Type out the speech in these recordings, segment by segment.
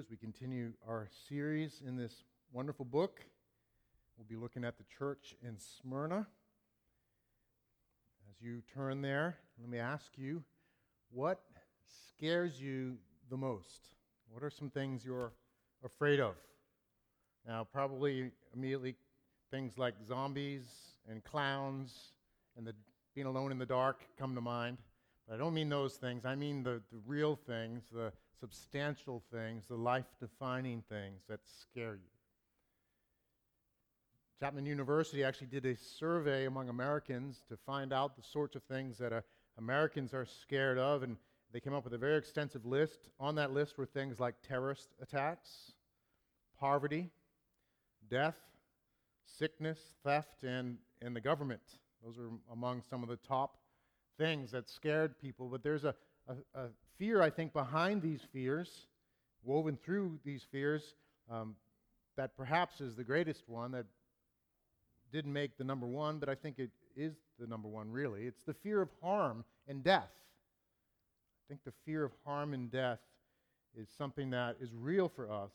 As we continue our series in this wonderful book, we'll be looking at the church in Smyrna. As you turn there, let me ask you what scares you the most? What are some things you're afraid of? Now, probably immediately things like zombies and clowns and the, being alone in the dark come to mind. But I don't mean those things. I mean the, the real things, the substantial things, the life defining things that scare you. Chapman University actually did a survey among Americans to find out the sorts of things that uh, Americans are scared of, and they came up with a very extensive list. On that list were things like terrorist attacks, poverty, death, sickness, theft, and, and the government. Those are among some of the top things that scared people. But there's a, a, a fear, I think, behind these fears, woven through these fears, um, that perhaps is the greatest one that didn't make the number one, but I think it is the number one, really. It's the fear of harm and death. I think the fear of harm and death is something that is real for us.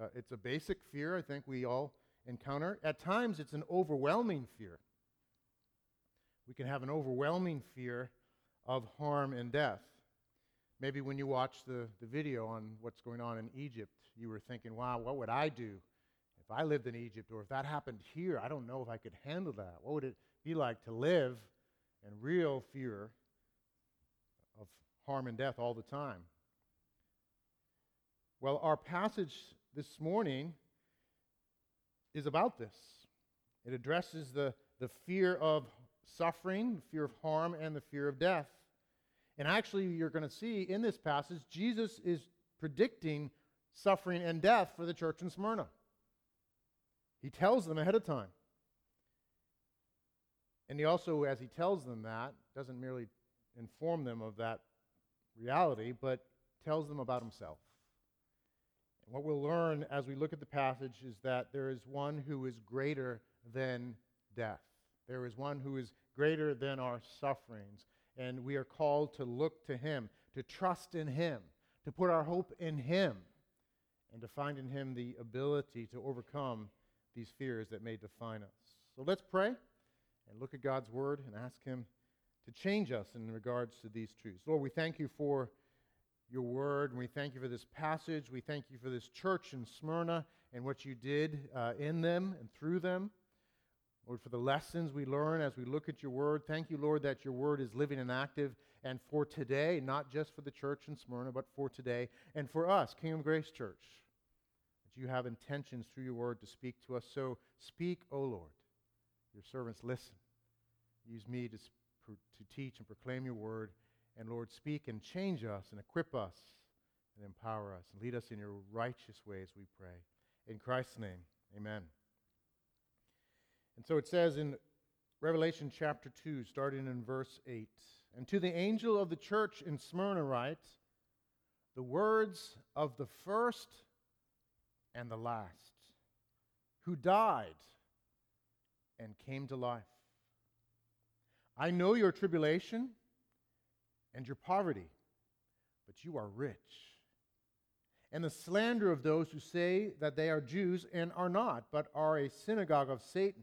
Uh, it's a basic fear, I think we all encounter. At times, it's an overwhelming fear. We can have an overwhelming fear of harm and death. Maybe when you watched the, the video on what's going on in Egypt, you were thinking, wow, what would I do if I lived in Egypt or if that happened here? I don't know if I could handle that. What would it be like to live in real fear of harm and death all the time? Well, our passage this morning is about this. It addresses the, the fear of suffering, the fear of harm, and the fear of death. And actually, you're going to see in this passage, Jesus is predicting suffering and death for the church in Smyrna. He tells them ahead of time. And he also, as he tells them that, doesn't merely inform them of that reality, but tells them about himself. And what we'll learn as we look at the passage is that there is one who is greater than death. There is one who is greater than our sufferings and we are called to look to Him, to trust in Him, to put our hope in Him, and to find in Him the ability to overcome these fears that may define us. So let's pray and look at God's Word and ask Him to change us in regards to these truths. Lord, we thank you for your Word, and we thank you for this passage. We thank you for this church in Smyrna and what you did uh, in them and through them. Lord, for the lessons we learn as we look at your word. Thank you, Lord, that your word is living and active and for today, not just for the church in Smyrna, but for today and for us, Kingdom Grace Church. That you have intentions through your word to speak to us. So speak, O Lord. Your servants listen. Use me to, to teach and proclaim your word. And Lord, speak and change us and equip us and empower us and lead us in your righteous ways, we pray. In Christ's name, amen. And so it says in Revelation chapter 2, starting in verse 8 And to the angel of the church in Smyrna write, the words of the first and the last, who died and came to life. I know your tribulation and your poverty, but you are rich. And the slander of those who say that they are Jews and are not, but are a synagogue of Satan.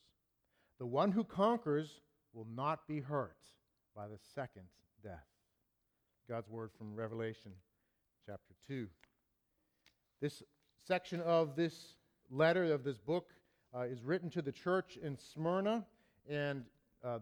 The one who conquers will not be hurt by the second death. God's word from Revelation chapter 2. This section of this letter, of this book, uh, is written to the church in Smyrna, and uh,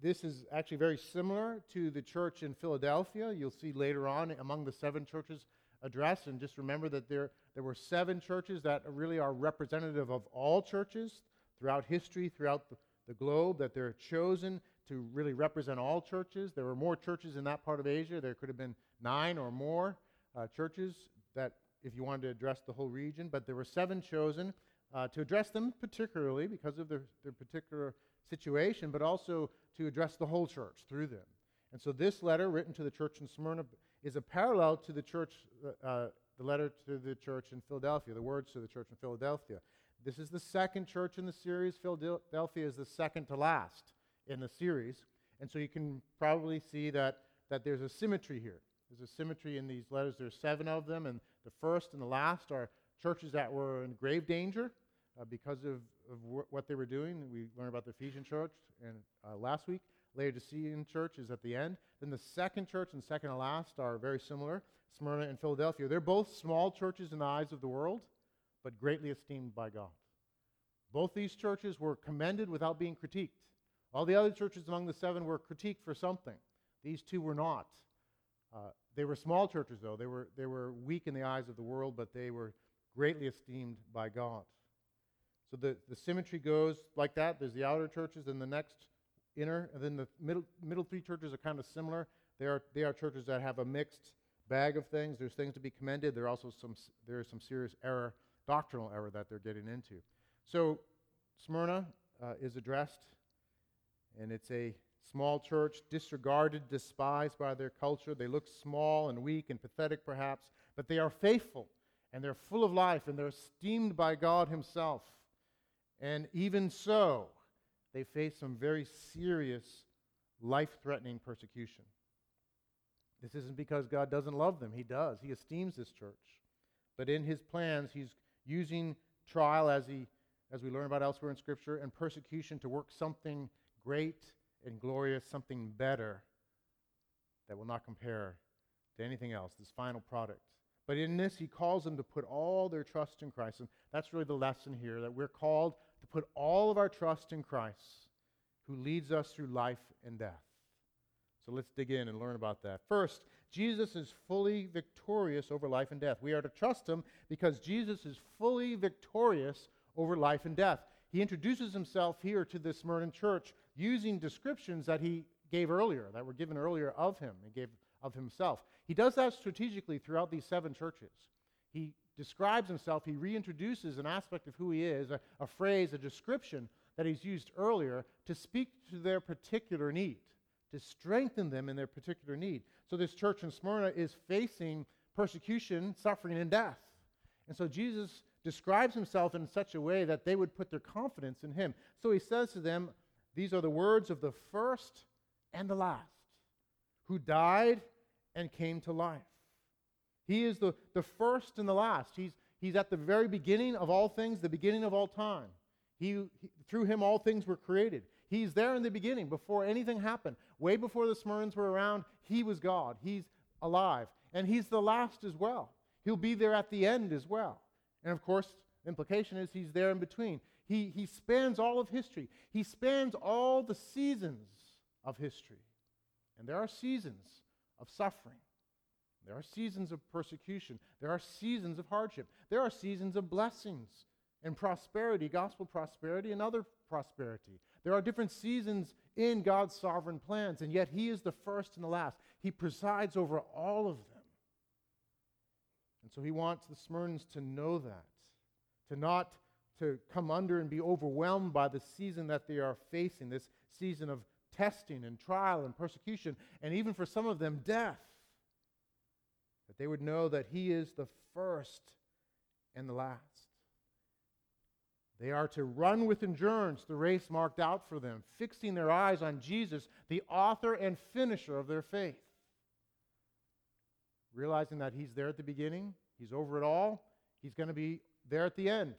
this is actually very similar to the church in Philadelphia. You'll see later on among the seven churches addressed, and just remember that there, there were seven churches that really are representative of all churches throughout history, throughout the, the globe, that they're chosen to really represent all churches. There were more churches in that part of Asia. There could have been nine or more uh, churches that if you wanted to address the whole region, but there were seven chosen uh, to address them particularly because of their, their particular situation, but also to address the whole church through them. And so this letter, written to the church in Smyrna, is a parallel to the church, uh, uh, the letter to the church in Philadelphia, the words to the church in Philadelphia. This is the second church in the series. Philadelphia is the second to last in the series. And so you can probably see that, that there's a symmetry here. There's a symmetry in these letters. There's seven of them, and the first and the last are churches that were in grave danger uh, because of, of wh- what they were doing. We learned about the Ephesian church and, uh, last week. Laodicean church is at the end. Then the second church and second to last are very similar Smyrna and Philadelphia. They're both small churches in the eyes of the world, but greatly esteemed by God. Both these churches were commended without being critiqued. All the other churches among the seven were critiqued for something. These two were not. Uh, they were small churches, though. They were, they were weak in the eyes of the world, but they were greatly esteemed by God. So the, the symmetry goes like that. There's the outer churches and the next inner, and then the middle, middle three churches are kind of similar. They are, they are churches that have a mixed bag of things. There's things to be commended. There are also some, there is some serious error, doctrinal error that they're getting into. So Smyrna uh, is addressed, and it's a small church, disregarded, despised by their culture. They look small and weak and pathetic, perhaps, but they are faithful and they're full of life and they're esteemed by God Himself. And even so, they face some very serious, life threatening persecution. This isn't because God doesn't love them, He does. He esteems this church. But in His plans, He's using trial, as, he, as we learn about elsewhere in Scripture, and persecution to work something great and glorious, something better that will not compare to anything else, this final product. But in this, he calls them to put all their trust in Christ. And that's really the lesson here that we're called to put all of our trust in Christ, who leads us through life and death. So let's dig in and learn about that. First, Jesus is fully victorious over life and death. We are to trust him because Jesus is fully victorious over life and death. He introduces himself here to the Smyrna church using descriptions that he gave earlier, that were given earlier of him and gave of himself. He does that strategically throughout these seven churches. He describes himself, he reintroduces an aspect of who he is, a, a phrase, a description that he's used earlier to speak to their particular need, to strengthen them in their particular need. So this church in Smyrna is facing persecution, suffering, and death. And so Jesus describes himself in such a way that they would put their confidence in him. So he says to them, these are the words of the first and the last, who died and came to life. He is the, the first and the last. He's, he's at the very beginning of all things, the beginning of all time. He, he, through him, all things were created. He's there in the beginning, before anything happened. Way before the Smyrns were around, he was God. He's alive. And he's the last as well. He'll be there at the end as well. And of course, implication is he's there in between. He, he spans all of history, he spans all the seasons of history. And there are seasons of suffering. There are seasons of persecution. There are seasons of hardship. There are seasons of blessings and prosperity, gospel prosperity, and other prosperity. There are different seasons in God's sovereign plans, and yet He is the first and the last. He presides over all of them. And so He wants the Smyrns to know that, to not to come under and be overwhelmed by the season that they are facing, this season of testing and trial and persecution, and even for some of them, death. That they would know that He is the first and the last. They are to run with endurance the race marked out for them, fixing their eyes on Jesus, the author and finisher of their faith. Realizing that He's there at the beginning, He's over it all, He's going to be there at the end.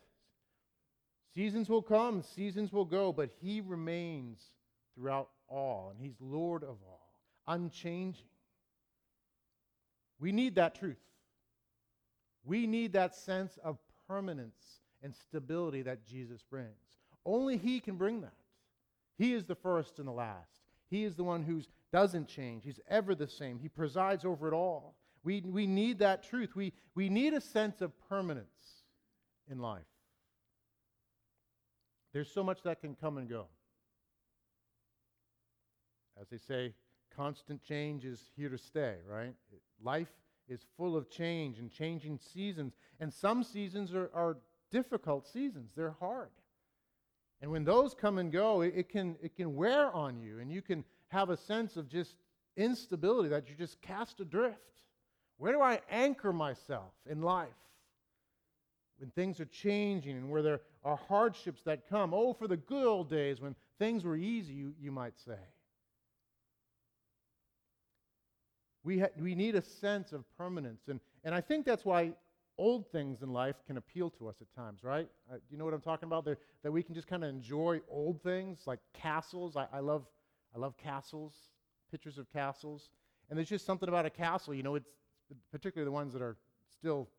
Seasons will come, seasons will go, but He remains throughout all, and He's Lord of all, unchanging. We need that truth. We need that sense of permanence and stability that Jesus brings. Only He can bring that. He is the first and the last. He is the one who doesn't change. He's ever the same. He presides over it all. We, we need that truth. We, we need a sense of permanence in life. There's so much that can come and go. As they say, constant change is here to stay, right? Life is full of change and changing seasons. And some seasons are, are difficult seasons, they're hard. And when those come and go, it, it, can, it can wear on you, and you can have a sense of just instability that you just cast adrift. Where do I anchor myself in life? When things are changing and where there are hardships that come. Oh, for the good old days when things were easy, you, you might say. We, ha- we need a sense of permanence. And, and I think that's why old things in life can appeal to us at times, right? Uh, do you know what I'm talking about? There, that we can just kind of enjoy old things like castles. I, I, love, I love castles, pictures of castles. And there's just something about a castle, you know, it's particularly the ones that are still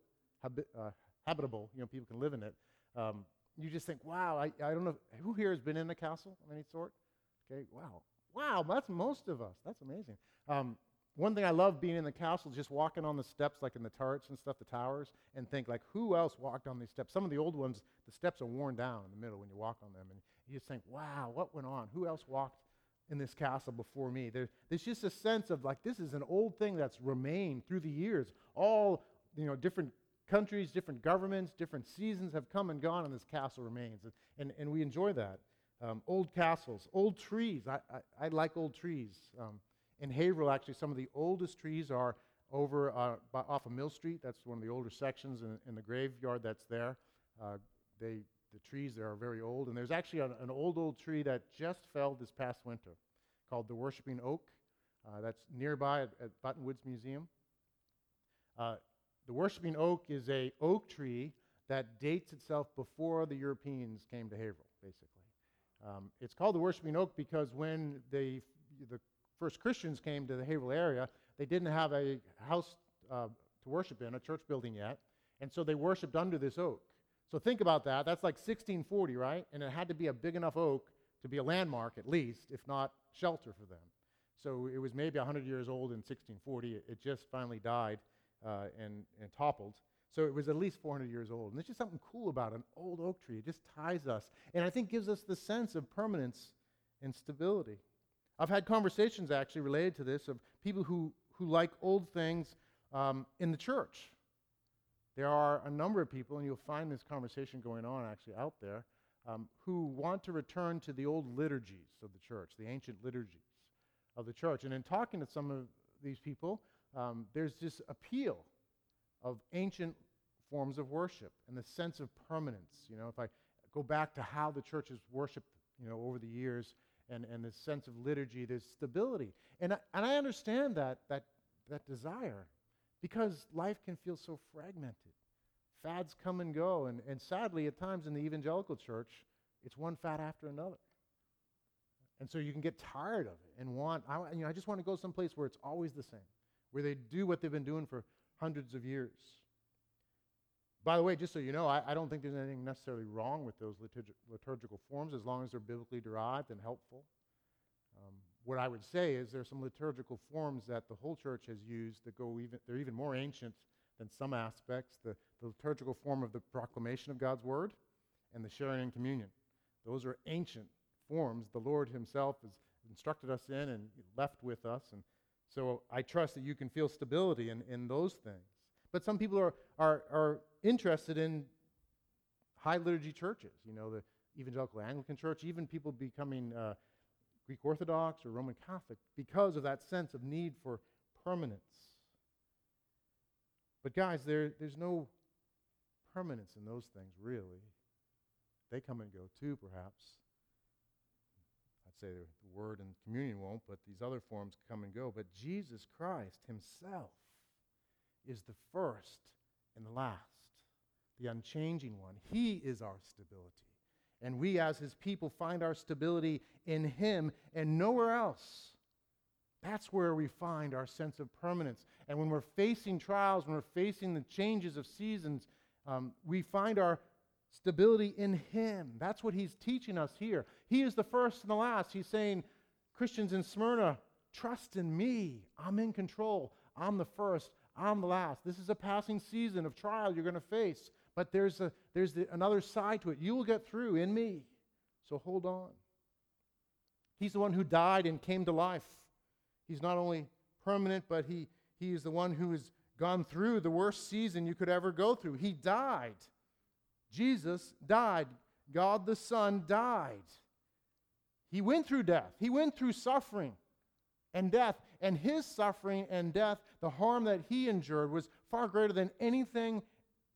habi- uh, habitable, you know, people can live in it. Um, you just think, wow, I, I don't know, who here has been in a castle of any sort? Okay, wow. Wow, that's most of us. That's amazing. Um, one thing I love being in the castle is just walking on the steps, like in the turrets and stuff, the towers, and think, like, who else walked on these steps? Some of the old ones, the steps are worn down in the middle when you walk on them, and you just think, wow, what went on? Who else walked in this castle before me? There, there's just a sense of, like, this is an old thing that's remained through the years. All, you know, different countries, different governments, different seasons have come and gone, and this castle remains. And, and, and we enjoy that. Um, old castles, old trees. I, I, I like old trees. Um, in Haverhill, actually, some of the oldest trees are over uh, off of Mill Street. That's one of the older sections in, in the graveyard that's there. Uh, they, the trees there are very old. And there's actually an, an, old, old tree that just fell this past winter called the Worshipping Oak. Uh, that's nearby at, at Buttonwoods Museum. Uh, the Worshipping Oak is a oak tree that dates itself before the Europeans came to Haverhill, basically. Um, it's called the Worshipping Oak because when they, the first Christians came to the Haverhill area, they didn't have a house uh, to worship in, a church building yet, and so they worshiped under this oak. So think about that. That's like 1640, right? And it had to be a big enough oak to be a landmark, at least, if not shelter for them. So it was maybe 100 years old in 1640. It, just finally died uh, and, and toppled. So it was at least 400 years old. And there's just something cool about an old oak tree. It just ties us. And I think gives us the sense of permanence and stability. I've had conversations actually related to this of people who, who like old things um, in the church. There are a number of people, and you'll find this conversation going on actually out there, um, who want to return to the old liturgies of the church, the ancient liturgies of the church. And in talking to some of these people, um, there's this appeal of ancient forms of worship and the sense of permanence. You know, if I go back to how the church has worshiped, you know, over the years, and, and this sense of liturgy, this stability. And I, and I understand that, that, that desire because life can feel so fragmented. Fads come and go, and, and sadly, at times in the evangelical church, it's one fad after another. And so you can get tired of it and want, I, you know, I just want to go someplace where it's always the same, where they do what they've been doing for hundreds of years. By the way, just so you know, I, I don't think there's anything necessarily wrong with those liturgi- liturgical forms as long as they're biblically derived and helpful. Um, what I would say is there are some liturgical forms that the whole church has used that go even, they're even more ancient than some aspects. The, the liturgical form of the proclamation of God's word and the sharing in communion. Those are ancient forms the Lord Himself has instructed us in and left with us. And so I trust that you can feel stability in, in those things. But some people are, are, are interested in high liturgy churches, you know, the evangelical Anglican church, even people becoming uh, Greek Orthodox or Roman Catholic because of that sense of need for permanence. But, guys, there, there's no permanence in those things, really. They come and go too, perhaps. I'd say the word and communion won't, but these other forms come and go. But Jesus Christ Himself is the first and the last, the unchanging one. He is our stability. And we, as his people, find our stability in him and nowhere else. That's where we find our sense of permanence. And when we're facing trials, when we're facing the changes of seasons, um, we find our stability in him. That's what he's teaching us here. He is the first and the last. He's saying, Christians in Smyrna, trust in me. I'm in control. I'm the first. I'm the last. This is a passing season of trial you're going to face, but there's, a, there's the, another side to it. You will get through in me. So hold on. He's the one who died and came to life. He's not only permanent, but he, he is the one who has gone through the worst season you could ever go through. He died. Jesus died. God the Son died. He went through death, He went through suffering and death. And His suffering and death, the harm that He endured, was far greater than anything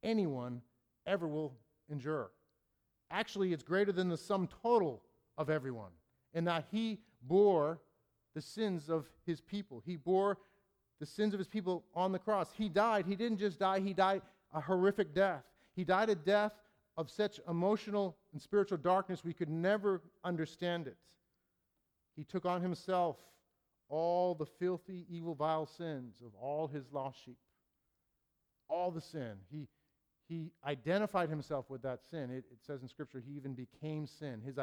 anyone ever will endure. Actually, it's greater than the sum total of everyone, in that He bore the sins of His people. He bore the sins of His people on the cross. He died. He didn't just die, He died a horrific death. He died a death of such emotional and spiritual darkness we could never understand it. He took on himself all the filthy, evil, vile sins of all his lost sheep. All the sin. He, he identified himself with that sin. It, it says in Scripture, he even became sin. His,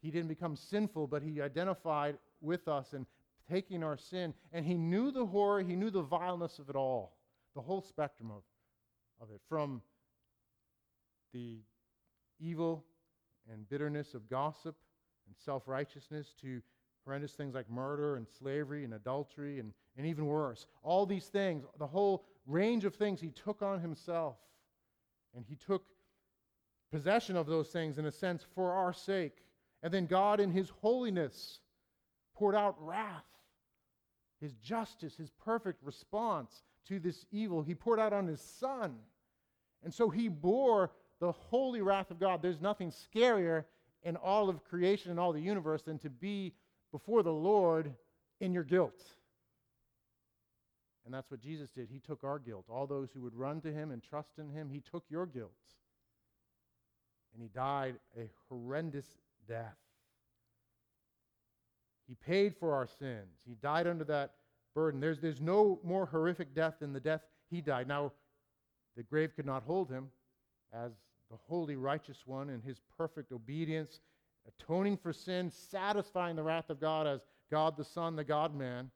he didn't become sinful, but he identified with us and taking our sin. And he knew the horror, he knew the vileness of it all, the whole spectrum of, of it, from the evil and bitterness of gossip and self righteousness to horrendous things like murder and slavery and adultery and, and even worse. All these things, the whole range of things he took on himself. And he took possession of those things in a sense for our sake. And then God, in his holiness, poured out wrath, his justice, his perfect response to this evil. He poured out on his son. And so he bore the holy wrath of God. There's nothing scarier in all of creation and all the universe than to be before the Lord in your guilt. And that's what Jesus did. He took our guilt. All those who would run to him and trust in him, he took your guilt. And he died a horrendous death. He paid for our sins. He died under that burden. There's, there's no more horrific death than the death he died. Now, the grave could not hold him, as the holy, righteous one in his perfect obedience, atoning for sin, satisfying the wrath of God as God the Son, the God man.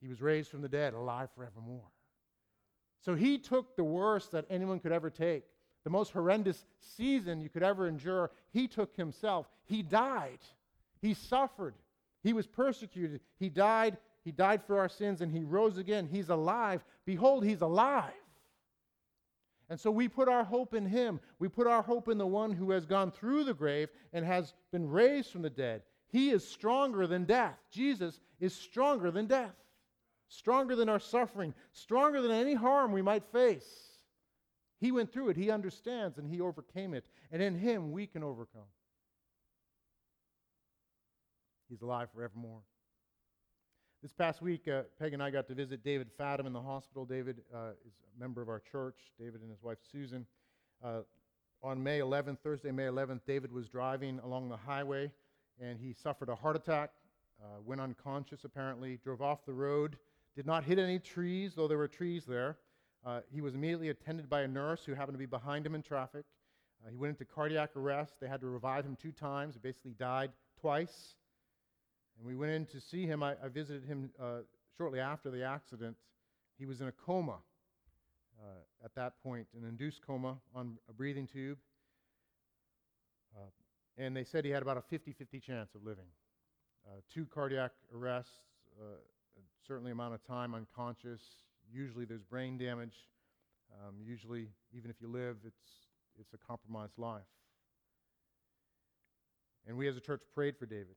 He was raised from the dead, alive forevermore. So he took the worst that anyone could ever take, the most horrendous season you could ever endure. He took himself. He died. He suffered. He was persecuted. He died. He died for our sins and he rose again. He's alive. Behold, he's alive. And so we put our hope in him. We put our hope in the one who has gone through the grave and has been raised from the dead. He is stronger than death. Jesus is stronger than death, stronger than our suffering, stronger than any harm we might face. He went through it, he understands, and he overcame it. And in him we can overcome. He's alive forevermore. This past week, uh, Peg and I got to visit David Fadum in the hospital. David uh, is a member of our church, David and his wife Susan. Uh, on May 11th, Thursday, May 11th, David was driving along the highway and he suffered a heart attack, uh, went unconscious apparently, drove off the road, did not hit any trees, though there were trees there. Uh, he was immediately attended by a nurse who happened to be behind him in traffic. Uh, he went into cardiac arrest. They had to revive him two times. He basically died twice. And we went in to see him. I, I visited him uh, shortly after the accident. He was in a coma uh, at that point, an induced coma on a breathing tube. Uh, and they said he had about a 50 50 chance of living. Uh, two cardiac arrests, uh, a certain amount of time unconscious. Usually there's brain damage. Um, usually, even if you live, it's, it's a compromised life. And we as a church prayed for David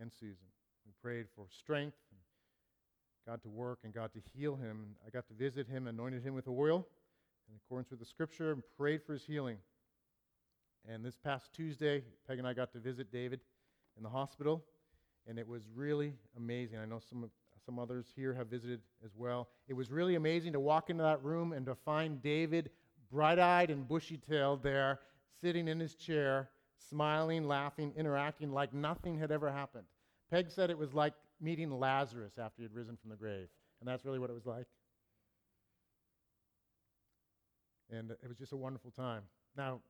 and Susan. We prayed for strength, God to work, and God to heal him. I got to visit him, anointed him with oil in accordance with the scripture, and prayed for his healing. And this past Tuesday, Peg and I got to visit David in the hospital, and it was really amazing. I know some, some others here have visited as well. It was really amazing to walk into that room and to find David bright eyed and bushy tailed there, sitting in his chair, smiling, laughing, interacting like nothing had ever happened. Peg said it was like meeting Lazarus after he had risen from the grave. And that's really what it was like. And it was just a wonderful time. Now,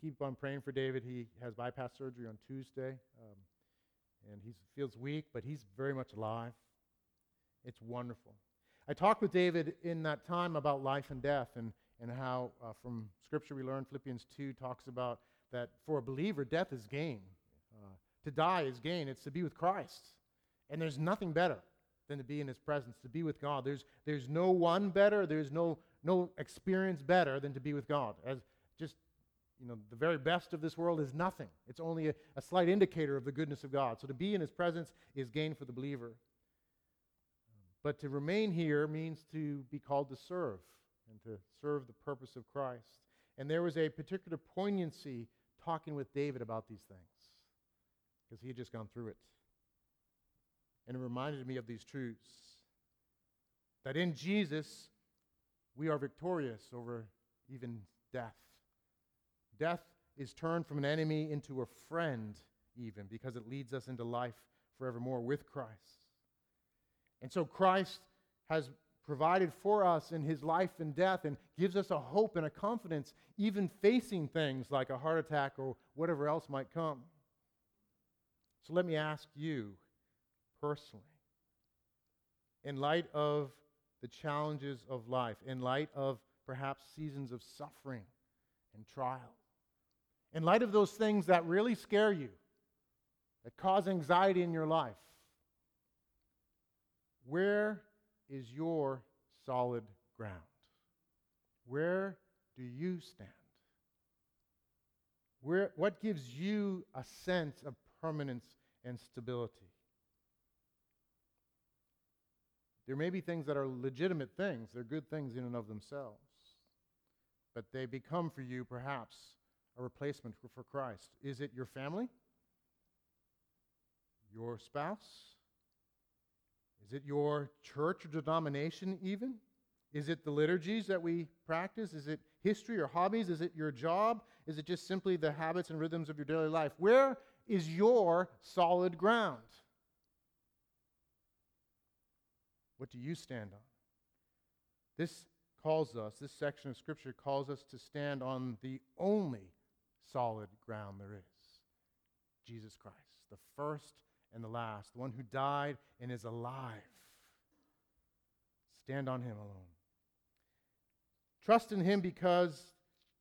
keep on praying for David. He has bypass surgery on Tuesday. Um, and he feels weak, but he's very much alive. It's wonderful. I talked with David in that time about life and death and, and how uh, from Scripture we learn Philippians 2 talks about that for a believer, death is gain. To die is gain, it's to be with Christ. And there's nothing better. than to be in his presence, to be with God. There's, there's no one better, there's no, no experience better than to be with God. As just, you know, the very best of this world is nothing. It's only a, a slight indicator of the goodness of God. So to be in his presence is gain for the believer. But to remain here means to be called to serve and to serve the purpose of Christ. And there was a particular poignancy talking with David about these things because he had just gone through it. And it reminded me of these truths that in Jesus, we are victorious over even death. Death is turned from an enemy into a friend, even, because it leads us into life forevermore with Christ. And so Christ has provided for us in his life and death and gives us a hope and a confidence, even facing things like a heart attack or whatever else might come. So let me ask you personally, in light of the challenges of life, in light of perhaps seasons of suffering and trial, in light of those things that really scare you, that cause anxiety in your life, where is your solid ground? Where do you stand? Where, what gives you a sense of permanence and stability? There may be things that are legitimate things, they're good things in and of themselves, but they become for you perhaps a replacement for, Christ. Is it your family? Your spouse? Is it your church or denomination, even? Is it the liturgies that we practice? Is it history or hobbies? Is it your job? Is it just simply the habits and rhythms of your daily life? Where is your solid ground? What do you stand on? This calls us, this section of Scripture calls us to stand on the only solid ground there is Jesus Christ, the first and the last, the one who died and is alive. Stand on him alone. Trust in him because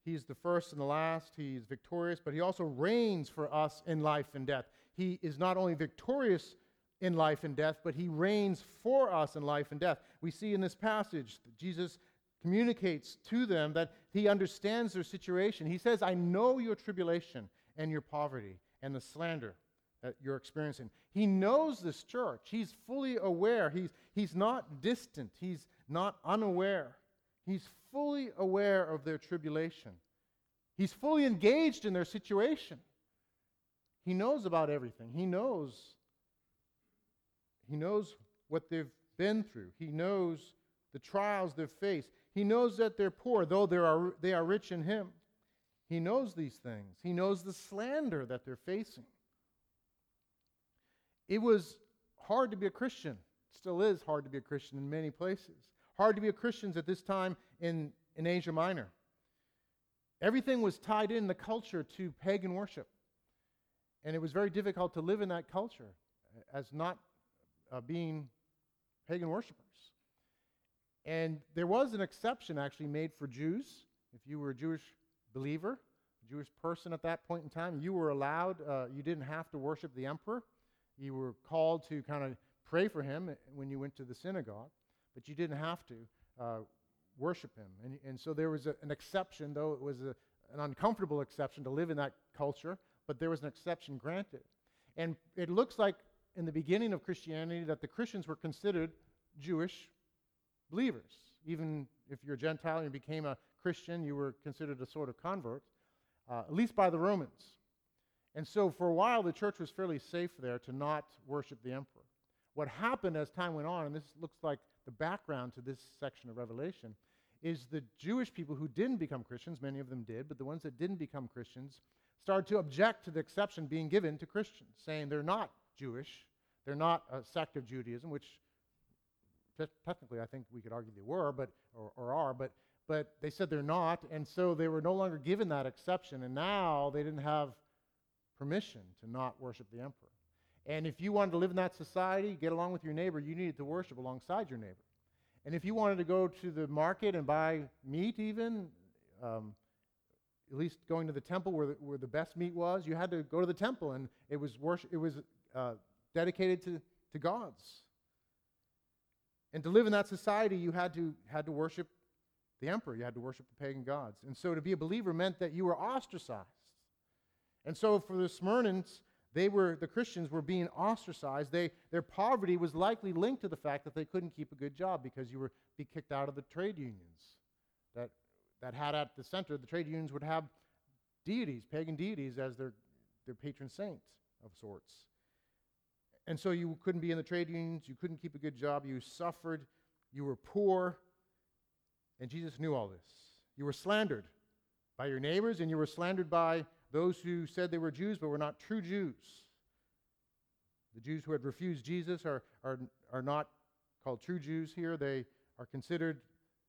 he's the first and the last. He's victorious, but he also reigns for us in life and death. He is not only victorious in life and death, but he reigns for us in life and death. We see in this passage that Jesus communicates to them that he understands their situation. He says, I know your tribulation and your poverty and the slander that you're experiencing. He knows this church. He's fully aware. He's, he's not distant. He's not unaware. He's fully aware of their tribulation. He's fully engaged in their situation. He knows about everything. He knows. He knows what they've been through. He knows the trials they've faced. He knows that they're poor, though they are, they are rich in Him. He knows these things. He knows the slander that they're facing. It was hard to be a Christian. It still is hard to be a Christian in many places. Hard to be a Christian at this time in, in Asia Minor. Everything was tied in the culture to pagan worship. And it was very difficult to live in that culture as not uh, being pagan worshipers. And there was an exception actually made for Jews. If you were a Jewish believer, a Jewish person at that point in time, you were allowed, uh, you didn't have to worship the emperor. You were called to kind of pray for him when you went to the synagogue, but you didn't have to uh, worship him. And, and so there was a, an exception, though it was a, an uncomfortable exception to live in that culture, but there was an exception granted. And it looks like in the beginning of Christianity that the Christians were considered Jewish believers. Even if you're a Gentile and you became a Christian, you were considered a sort of convert, uh, at least by the Romans. And so for a while, the church was fairly safe there to not worship the emperor. What happened as time went on, and this looks like the background to this section of Revelation, is the Jewish people who didn't become Christians, many of them did, but the ones that didn't become Christians started to object to the exception being given to Christians, saying they're not Jewish, they're not a sect of Judaism, which technically I think we could argue they were, but or, or are, but but they said they're not, and so they were no longer given that exception, and now they didn't have permission to not worship the emperor. And if you wanted to live in that society, get along with your neighbor, you needed to worship alongside your neighbor. And if you wanted to go to the market and buy meat, even, um, at least going to the temple where the, where the best meat was, you had to go to the temple, and it was worship, it was uh, dedicated to, to gods. And to live in that society, you had to, had to worship the emperor, you had to worship the pagan gods. And so to be a believer meant that you were ostracized. And so for the Smyrnans, they were the Christians were being ostracized. They, their poverty was likely linked to the fact that they couldn't keep a good job because you were be kicked out of the trade unions that that had at the center the trade unions would have deities, pagan deities, as their their patron saints of sorts. And so you couldn't be in the trade unions, you couldn't keep a good job, you suffered, you were poor, and Jesus knew all this. You were slandered by your neighbors, and you were slandered by those who said they were Jews but were not true Jews. The Jews who had refused Jesus are, are, are not called true Jews here. They are considered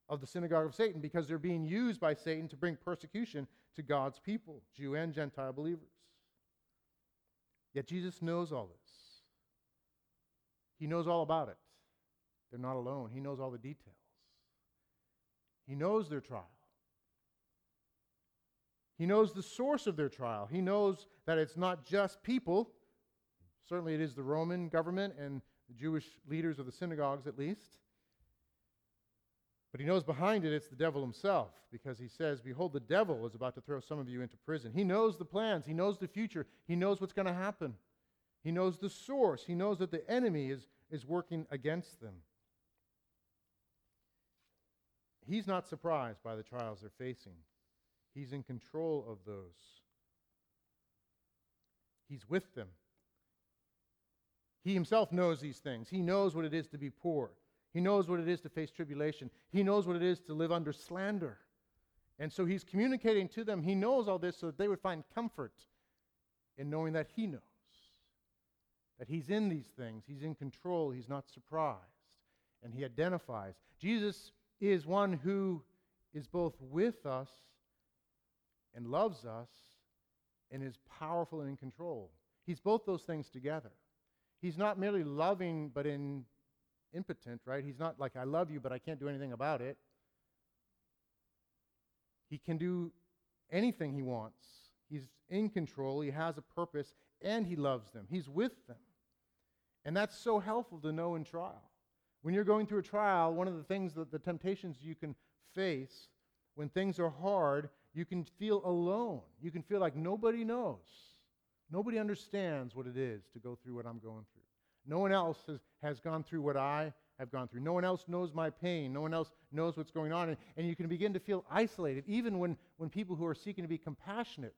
of the synagogue of Satan because they're being used by Satan to bring persecution to God's people, Jew and Gentile believers. Yet Jesus knows all this. He knows all about it. They're not alone. He knows all the details. He knows their trial. He knows the source of their trial. He knows that it's not just people. Certainly, it is the Roman government and the Jewish leaders of the synagogues, at least. But he knows behind it it's the devil himself because he says, Behold, the devil is about to throw some of you into prison. He knows the plans, he knows the future, he knows what's going to happen. He knows the source, he knows that the enemy is, is working against them. He's not surprised by the trials they're facing. He's in control of those. He's with them. He himself knows these things. He knows what it is to be poor. He knows what it is to face tribulation. He knows what it is to live under slander. And so he's communicating to them. He knows all this so that they would find comfort in knowing that he knows. That he's in these things, he's in control, he's not surprised. And he identifies. Jesus is one who is both with us and loves us and is powerful and in control. He's both those things together. He's not merely loving but in impotent, right? He's not like I love you but I can't do anything about it. He can do anything he wants. He's in control, he has a purpose, and he loves them. He's with them. And that's so helpful to know in trial. When you're going through a trial, one of the things that the temptations you can face when things are hard you can feel alone. You can feel like nobody knows. Nobody understands what it is to go through what I'm going through. No one else has, has gone through what I have gone through. No one else knows my pain. No one else knows what's going on. And, and you can begin to feel isolated. Even when, when people who are seeking to be compassionate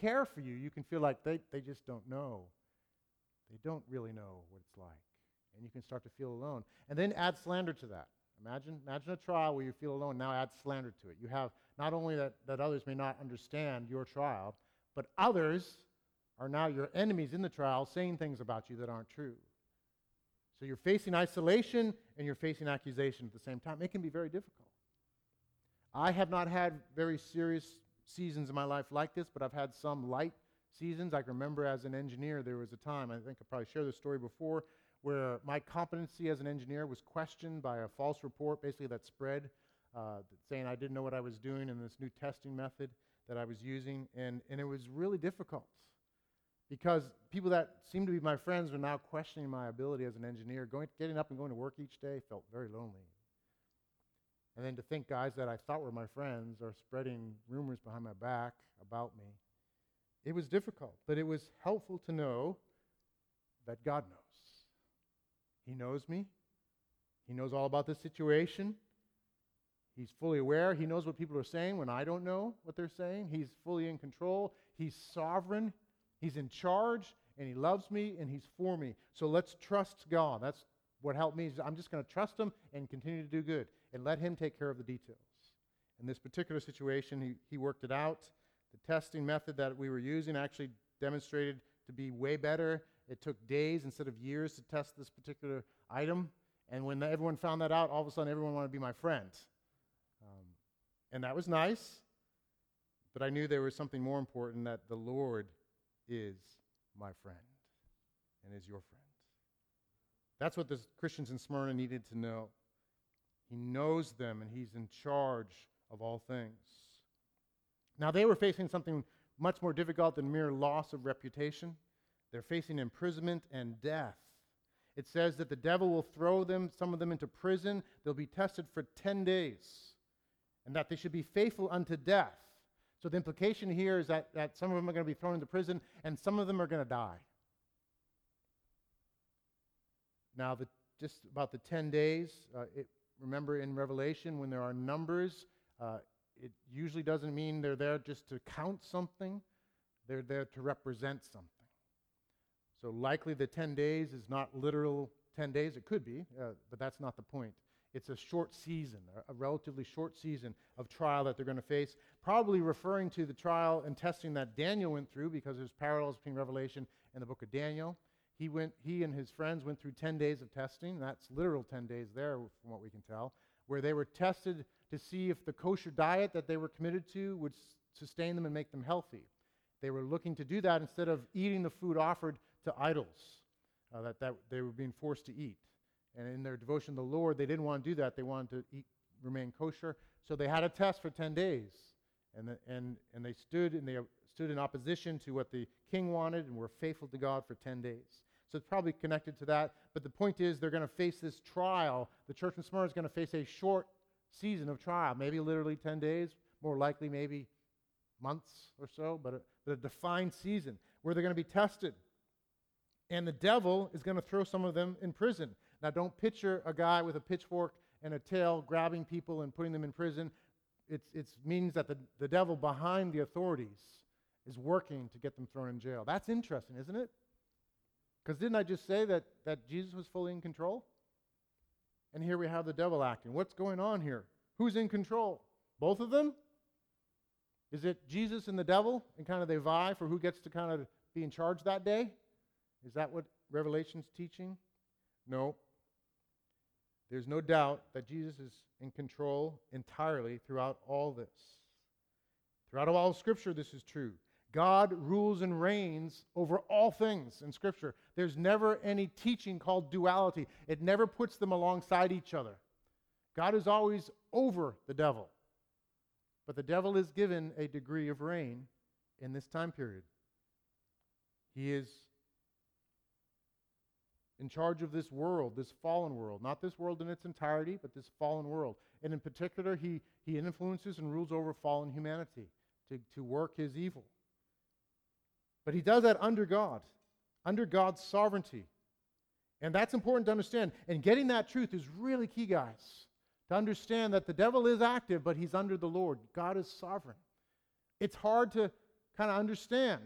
care for you, you can feel like they, they just don't know. They don't really know what it's like. And you can start to feel alone. And then add slander to that. Imagine, imagine a trial where you feel alone. Now add slander to it. You have not only that, that others may not understand your trial, but others are now your enemies in the trial saying things about you that aren't true. So you're facing isolation and you're facing accusation at the same time. It can be very difficult. I have not had very serious seasons in my life like this, but I've had some light seasons. I can remember as an engineer, there was a time, I think I probably shared this story before, where my competency as an engineer was questioned by a false report, basically that spread uh, saying I didn't know what I was doing in this new testing method that I was using. And, and it was really difficult because people that seemed to be my friends were now questioning my ability as an engineer. Going, getting up and going to work each day felt very lonely. And then to think guys that I thought were my friends are spreading rumors behind my back about me. It was difficult, but it was helpful to know that God knows. He knows me. He knows all about the situation. He's fully aware. He knows what people are saying when I don't know what they're saying. He's fully in control. He's sovereign. He's in charge, and He loves me, and He's for me. So let's trust God. That's what helped me. I'm just going to trust Him and continue to do good and let Him take care of the details. In this particular situation, he, he worked it out. The testing method that we were using actually demonstrated to be way better. It took days instead of years to test this particular item. And when everyone found that out, all of a sudden everyone wanted to be my friend. And that was nice, but I knew there was something more important that the Lord is my friend and is your friend. That's what the Christians in Smyrna needed to know. He knows them and he's in charge of all things. Now, they were facing something much more difficult than mere loss of reputation. They're facing imprisonment and death. It says that the devil will throw them, some of them into prison. They'll be tested for 10 days, and that they should be faithful unto death. So the implication here is that, that some of them are going to be thrown into prison, and some of them are going to die. Now, the, just about the 10 days, uh, it, remember in Revelation, when there are numbers, uh, it usually doesn't mean they're there just to count something, they're there to represent something. So, likely the 10 days is not literal 10 days. It could be, uh, but that's not the point. It's a short season, a relatively short season of trial that they're going to face, probably referring to the trial and testing that Daniel went through because there's parallels between Revelation and the book of Daniel. He, went, he and his friends went through 10 days of testing. That's literal 10 days there, from what we can tell, where they were tested to see if the kosher diet that they were committed to would sustain them and make them healthy. They were looking to do that instead of eating the food offered to idols uh, that, that they were being forced to eat. And in their devotion to the Lord, they didn't want to do that. They wanted to eat, remain kosher. So they had a test for 10 days. And, the, and, and they stood and they stood in opposition to what the king wanted and were faithful to God for 10 days. So it's probably connected to that. But the point is, they're going to face this trial. The church in Smyrna is going to face a short season of trial, maybe literally 10 days, more likely, maybe months or so, but a, but a defined season where they're going to be tested. And the devil is going to throw some of them in prison. Now, don't picture a guy with a pitchfork and a tail grabbing people and putting them in prison. It means that the, the devil behind the authorities is working to get them thrown in jail. That's interesting, isn't it? Because didn't I just say that, that Jesus was fully in control? And here we have the devil acting. What's going on here? Who's in control? Both of them? Is it Jesus and the devil and kind of they vie for who gets to kind of be in charge that day? Is that what Revelation's teaching? No. There's no doubt that Jesus is in control entirely throughout all this. Throughout all Scripture, this is true. God rules and reigns over all things in Scripture. There's never any teaching called duality, it never puts them alongside each other. God is always over the devil. But the devil is given a degree of reign in this time period. He is in charge of this world, this fallen world. Not this world in its entirety, but this fallen world. And in particular, he, he influences and rules over fallen humanity to, to work his evil. But he does that under God, under God's sovereignty. And that's important to understand. And getting that truth is really key, guys, to understand that the devil is active, but he's under the Lord. God is sovereign. It's hard to kind of understand,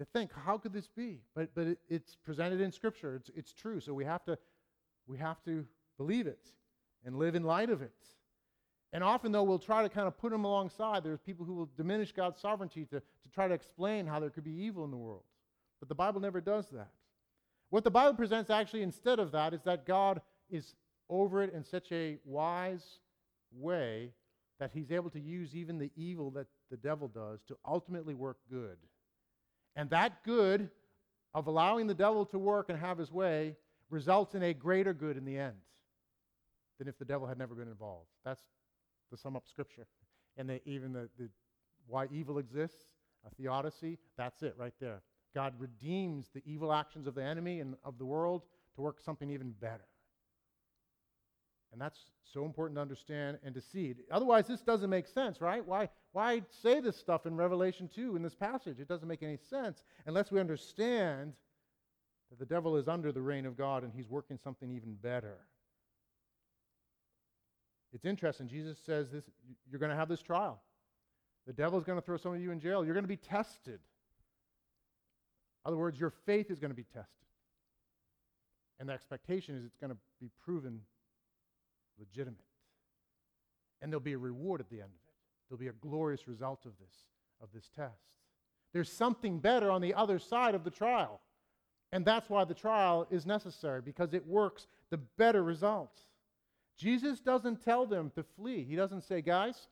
to think, how could this be? But, but it, it's presented in Scripture. It's, it's true. So we have, to, we have to believe it and live in light of it. And often, though, we'll try to kind of put them alongside. There's people who will diminish God's sovereignty to, to try to explain how there could be evil in the world. But the Bible never does that. What the Bible presents actually instead of that is that God is over it in such a wise way that he's able to use even the evil that the devil does to ultimately work good. And that good of allowing the devil to work and have his way results in a greater good in the end than if the devil had never been involved. That's the sum up Scripture. And the, even the, the why evil exists, a theodicy, that's it right there. God redeems the evil actions of the enemy and of the world to work something even better. And that's so important to understand and to see. Otherwise, this doesn't make sense, right? Why, why say this stuff in Revelation 2 in this passage? It doesn't make any sense unless we understand that the devil is under the reign of God and he's working something even better. It's interesting. Jesus says this you're going to have this trial. The devil's going to throw some of you in jail. You're going to be tested. In other words, your faith is going to be tested. And the expectation is it's going to be proven legitimate. And there'll be a reward at the end of it. There'll be a glorious result of this, of this test. There's something better on the other side of the trial. And that's why the trial is necessary, because it works the better results. Jesus doesn't tell them to flee. He doesn't say, guys,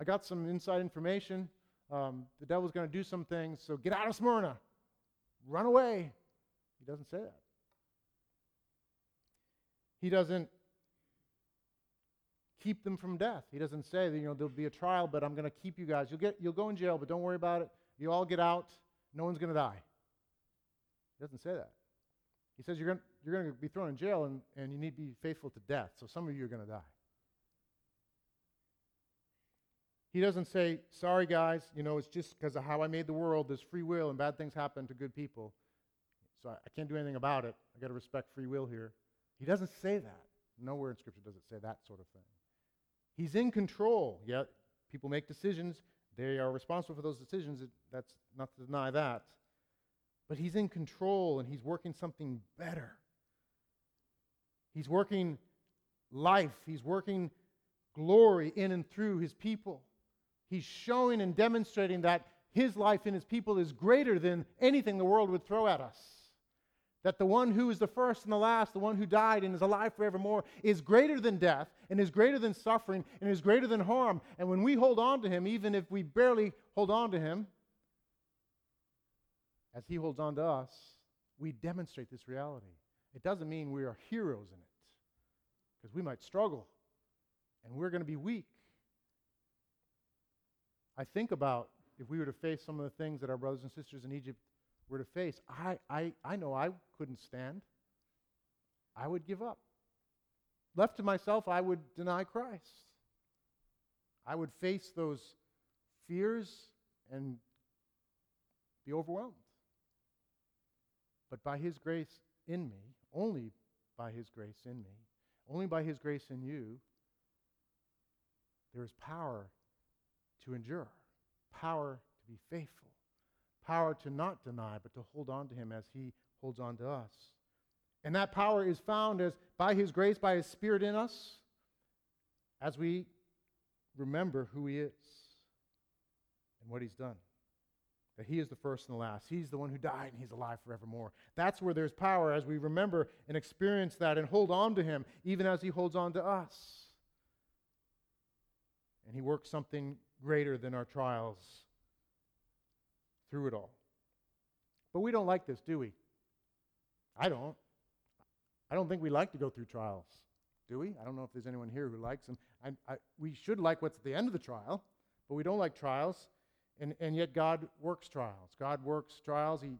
I got some inside information. Um, the devil's going to do some things, so get out of Smyrna. Run away. He doesn't say that. He doesn't keep them from death. He doesn't say that, you know, there'll be a trial, but I'm going to keep you guys. You'll, get, you'll go in jail, but don't worry about it. You all get out. No one's going to die. He doesn't say that. He says you're going you're going to be thrown in jail and, and you need to be faithful to death. So some of you are going to die. He doesn't say, sorry, guys, you know, it's just because of how I made the world. There's free will and bad things happen to good people. So I, I can't do anything about it. i got to respect free will here. He doesn't say that. Nowhere in Scripture does it say that sort of thing. He's in control. Yet people make decisions. They are responsible for those decisions. That's not to deny that. But he's in control and he's working something better. He's working life. He's working glory in and through his people. He's showing and demonstrating that his life in his people is greater than anything the world would throw at us. That the one who is the first and the last, the one who died and is alive forevermore, is greater than death and is greater than suffering and is greater than harm. And when we hold on to him, even if we barely hold on to him, as he holds on to us, we demonstrate this reality. It doesn't mean we are heroes in it, because we might struggle and we're going to be weak. I think about if we were to face some of the things that our brothers and sisters in Egypt were to face, I, I, I know I couldn't stand. I would give up. Left to myself, I would deny Christ. I would face those fears and be overwhelmed. But by His grace in me, only by His grace in me, only by His grace in you, there is power to endure, power to be faithful, power to not deny, but to hold on to Him as He holds on to us. And that power is found as by His grace, by His Spirit in us, as we remember who He is and what He's done. That He is the first and the last. He's the one who died and He's alive forevermore. That's where there's power as we remember and experience that and hold on to Him, even as He holds on to us. And He works something greater than our trials through it all. But we don't like this, do we? I don't. I don't think we like to go through trials, do we? I don't know if there's anyone here who likes them. I, I, we should like what's at the end of the trial, but we don't like trials. And, and yet God works trials. God works trials. He,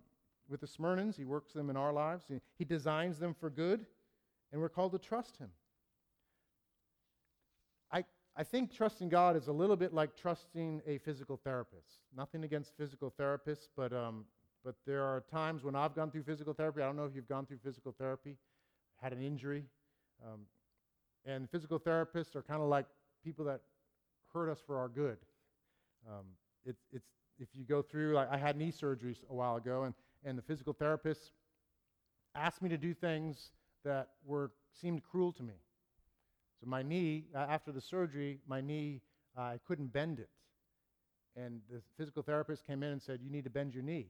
with the Smyrnans, He works them in our lives. He, he designs them for good, and we're called to trust Him. I, think trusting God is a little bit like trusting a physical therapist. Nothing against physical therapists, but, um, but there are times when I've gone through physical therapy. I don't know if you've gone through physical therapy, had an injury. Um, and physical therapists are kind of like people that hurt us for our good. Um, it, it's, if you go through, I, I had knee surgeries a while ago, and, and the physical therapist asked me to do things that were seemed cruel to me. So my knee, uh, after the surgery, my knee, uh, I couldn't bend it. And the physical therapist came in and said, you need to bend your knee.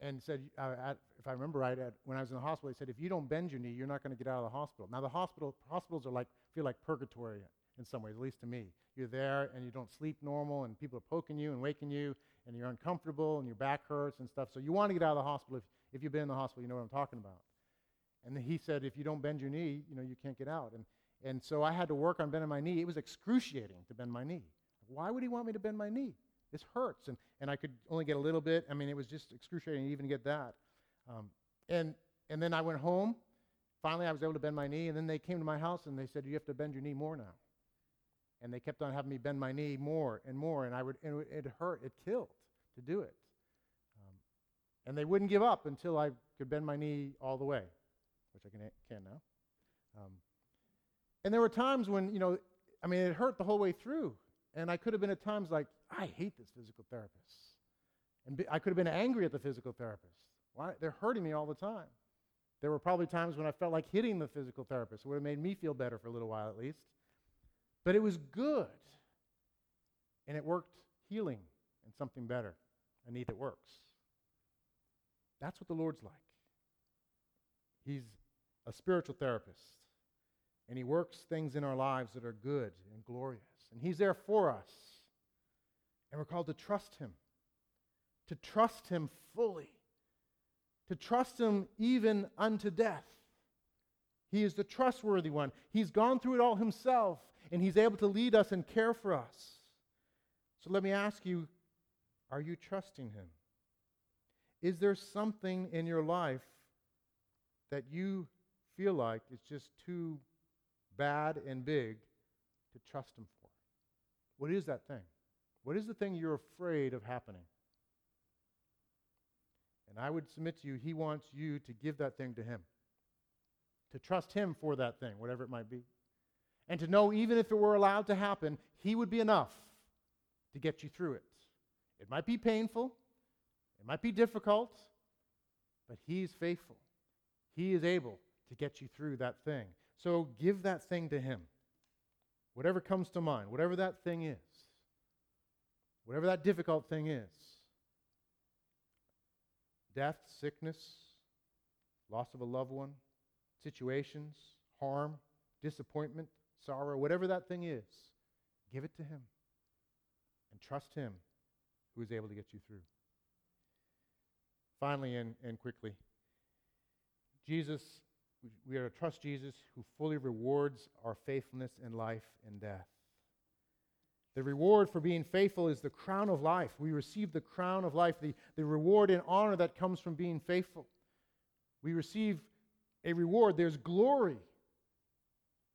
And said, uh, if I remember right, when I was in the hospital, he said, if you don't bend your knee, you're not going to get out of the hospital. Now the hospital, hospitals are like, feel like purgatory in some ways, at least to me. You're there and you don't sleep normal, and people are poking you and waking you, and you're uncomfortable, and your back hurts and stuff. So you want to get out of the hospital. If, if you've been in the hospital, you know what I'm talking about. And he said, if you don't bend your knee, you know, you can't get out. And, and so I had to work on bending my knee. It was excruciating to bend my knee. Why would he want me to bend my knee? This hurts. And, and I could only get a little bit. I mean, it was just excruciating to even get that. Um, and, and then I went home. Finally, I was able to bend my knee. And then they came to my house and they said, You have to bend your knee more now and they kept on having me bend my knee more and more, and I would, and it hurt, it killed to do it. Um, and they wouldn't give up until I could bend my knee all the way, which I can, can now. Um, and there were times when, you know, I mean, it hurt the whole way through, and I could have been at times like, I hate this physical therapist. And be, I could have been angry at the physical therapist. Why? They're hurting me all the time. There were probably times when I felt like hitting the physical therapist. It would have made me feel better for a little while at least. But it was good. And it worked healing and something better, a need that works. That's what the Lord's like. He's a spiritual therapist, and He works things in our lives that are good and glorious. And He's there for us. And we're called to trust Him, to trust Him fully, to trust Him even unto death. He is the trustworthy one. He's gone through it all Himself and He's able to lead us and care for us. So let me ask you are you trusting Him? Is there something in your life that you feel like is just too bad and big to trust Him for? What is that thing? What is the thing you're afraid of happening? And I would submit to you, He wants you to give that thing to Him, to trust Him for that thing, whatever it might be. And to know, even if it were allowed to happen, He would be enough to get you through it. It might be painful, it might be difficult, but He's faithful. He is able to get you through that thing. So give that thing to Him. Whatever comes to mind, whatever that thing is, whatever that difficult thing is death, sickness, loss of a loved one, situations, harm, disappointment, sorrow, whatever that thing is, give it to Him and trust Him who is able to get you through. Finally, and, and quickly, Jesus, we are to trust Jesus who fully rewards our faithfulness in life and death. The reward for being faithful is the crown of life. We receive the crown of life, the, the reward and honor that comes from being faithful. We receive a reward. There's glory.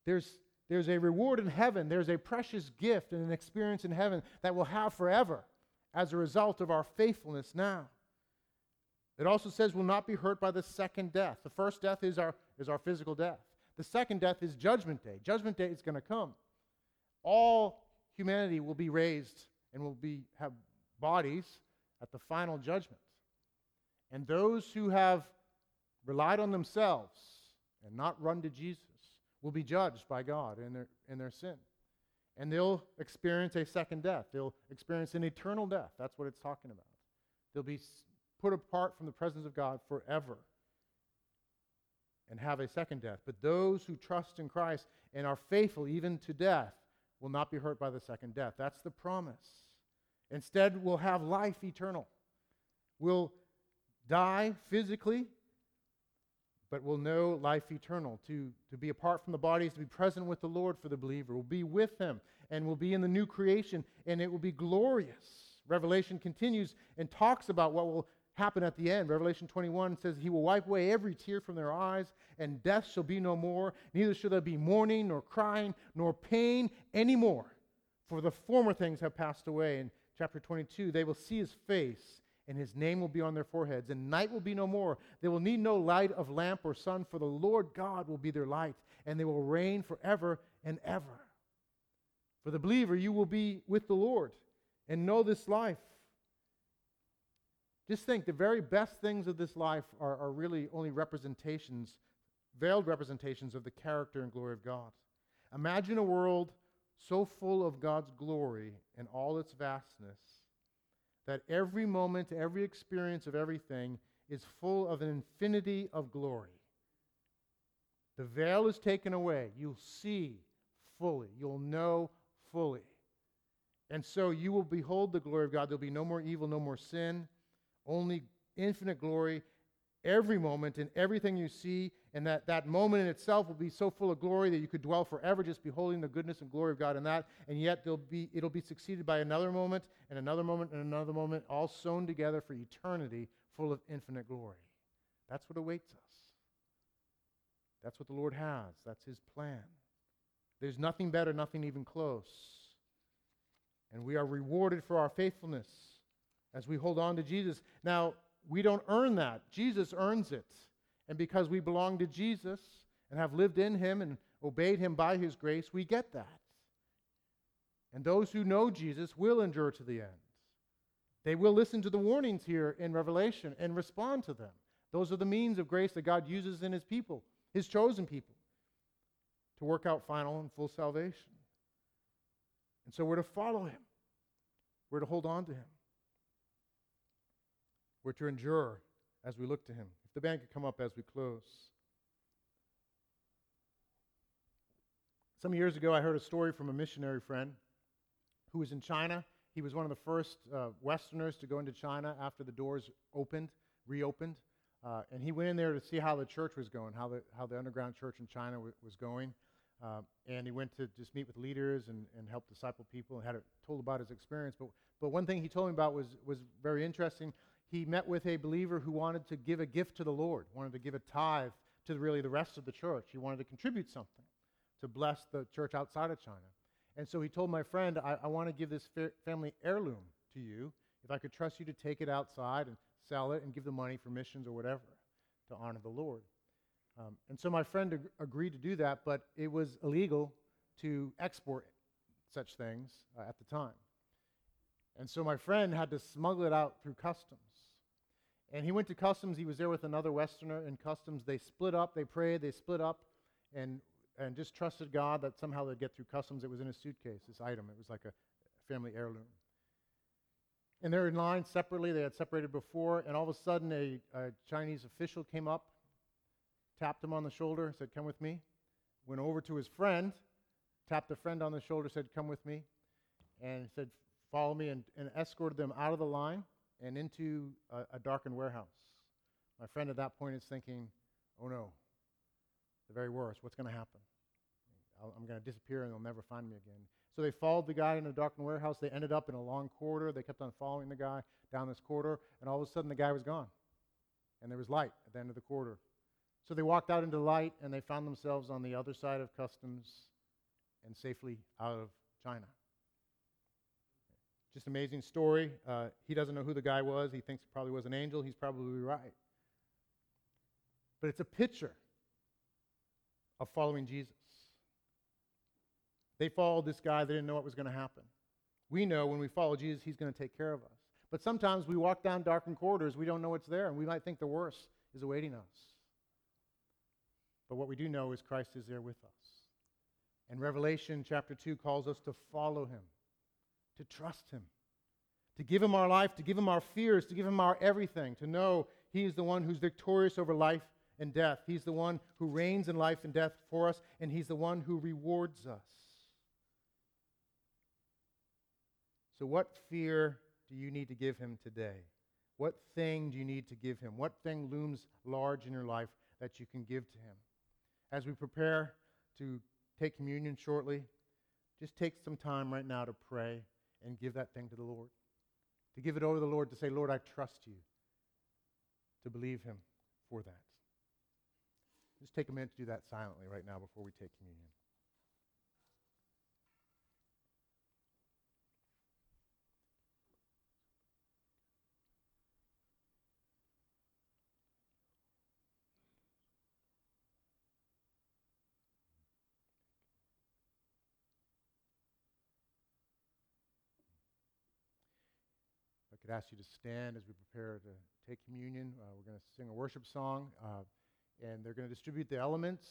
There's, there's a reward in heaven. There's a precious gift and an experience in heaven that we'll have forever as a result of our faithfulness now. It also says we'll not be hurt by the second death. The first death is our, is our physical death. The second death is judgment day. Judgment day is going to come. All humanity will be raised and will be, have bodies at the final judgment. And those who have relied on themselves and not run to Jesus will be judged by God in their, in their sin. And they'll experience a second death. They'll experience an eternal death. That's what it's talking about. They'll be put apart from the presence of God forever and have a second death. But those who trust in Christ and are faithful even to death will not be hurt by the second death. That's the promise. Instead, we'll have life eternal. We'll die physically, but we'll know life eternal. To, to be apart from the bodies, to be present with the Lord for the believer. We'll be with Him, and we'll be in the new creation, and it will be glorious. Revelation continues and talks about what will happen at the end. Revelation 21 says, He will wipe away every tear from their eyes, and death shall be no more. Neither shall there be mourning, nor crying, nor pain any more. For the former things have passed away. In chapter 22, they will see His face, and His name will be on their foreheads, and night will be no more. They will need no light of lamp or sun, for the Lord God will be their light, and they will reign forever and ever. For the believer, you will be with the Lord and know this life just think the very best things of this life are, are really only representations, veiled representations of the character and glory of God. Imagine a world so full of God's glory and all its vastness that every moment, every experience of everything is full of an infinity of glory. The veil is taken away. You'll see fully, you'll know fully. And so you will behold the glory of God. There'll be no more evil, no more sin only infinite glory every moment in everything you see, and that that moment in itself will be so full of glory that you could dwell forever just beholding the goodness and glory of God in that, and yet there'll be, it'll be succeeded by another moment, and another moment, and another moment, all sewn together for eternity, full of infinite glory. That's what awaits us. That's what the Lord has. That's His plan. There's nothing better, nothing even close. And we are rewarded for our faithfulness as we hold on to Jesus. Now, we don't earn that. Jesus earns it. And because we belong to Jesus and have lived in him and obeyed him by his grace, we get that. And those who know Jesus will endure to the end. They will listen to the warnings here in Revelation and respond to them. Those are the means of grace that God uses in his people, his chosen people, to work out final and full salvation. And so we're to follow him, we're to hold on to him. We're to endure as we look to him. If the band could come up as we close. Some years ago, I heard a story from a missionary friend who was in China. He was one of the first uh, Westerners to go into China after the doors opened, reopened. Uh, and he went in there to see how the church was going, how the, how the underground church in China w- was going. Uh, and he went to just meet with leaders and, and help disciple people and had a, told about his experience. But, but one thing he told me about was, was very interesting he met with a believer who wanted to give a gift to the Lord, wanted to give a tithe to really the rest of the church. He wanted to contribute something to bless the church outside of China. And so he told my friend, I, I want to give this fa- family heirloom to you. If I could trust you to take it outside and sell it and give the money for missions or whatever to honor the Lord. Um, and so my friend ag- agreed to do that, but it was illegal to export such things uh, at the time. And so my friend had to smuggle it out through customs. And he went to customs. He was there with another Westerner in customs. They split up. They prayed. They split up and, and just trusted God that somehow they'd get through customs. It was in a suitcase, this item. It was like a family heirloom. And they're in line separately. They had separated before. And all of a sudden, a, a Chinese official came up, tapped him on the shoulder, said, Come with me. Went over to his friend, tapped the friend on the shoulder, said, Come with me. And said, Follow me, and, and escorted them out of the line and into a, a darkened warehouse. My friend at that point is thinking, oh no, the very worst. What's going to happen? i am going to disappear and they'll never find me again. So they followed the guy in a darkened warehouse. They ended up in a long corridor. They kept on following the guy down this corridor, and all of a sudden the guy was gone. And there was light at the end of the corridor. So they walked out into light and they found themselves on the other side of customs and safely out of China. Just amazing story. Uh, he doesn't know who the guy was. He thinks it probably was an angel. He's probably right. But it's a picture of following Jesus. They followed this guy, they didn't know what was going to happen. We know when we follow Jesus, he's going to take care of us. But sometimes we walk down darkened corridors, we don't know what's there, and we might think the worst is awaiting us. But what we do know is Christ is there with us. And Revelation chapter 2 calls us to follow him to trust Him, to give Him our life, to give Him our fears, to give Him our everything, to know He is the one who's victorious over life and death. He's the one who reigns in life and death for us, and He's the one who rewards us. So, what fear do you need to give Him today? What thing do you need to give Him? What thing looms large in your life that you can give to Him? As we prepare to take communion shortly, just take some time right now to pray and give that thing to the Lord. To give it over to the Lord, to say, Lord, I trust you. To believe Him for that. Just take a minute to do that silently right now before we take communion. Ask you to stand as we prepare to take communion. Uh, we're going to sing a worship song, uh, and they're going to distribute the elements.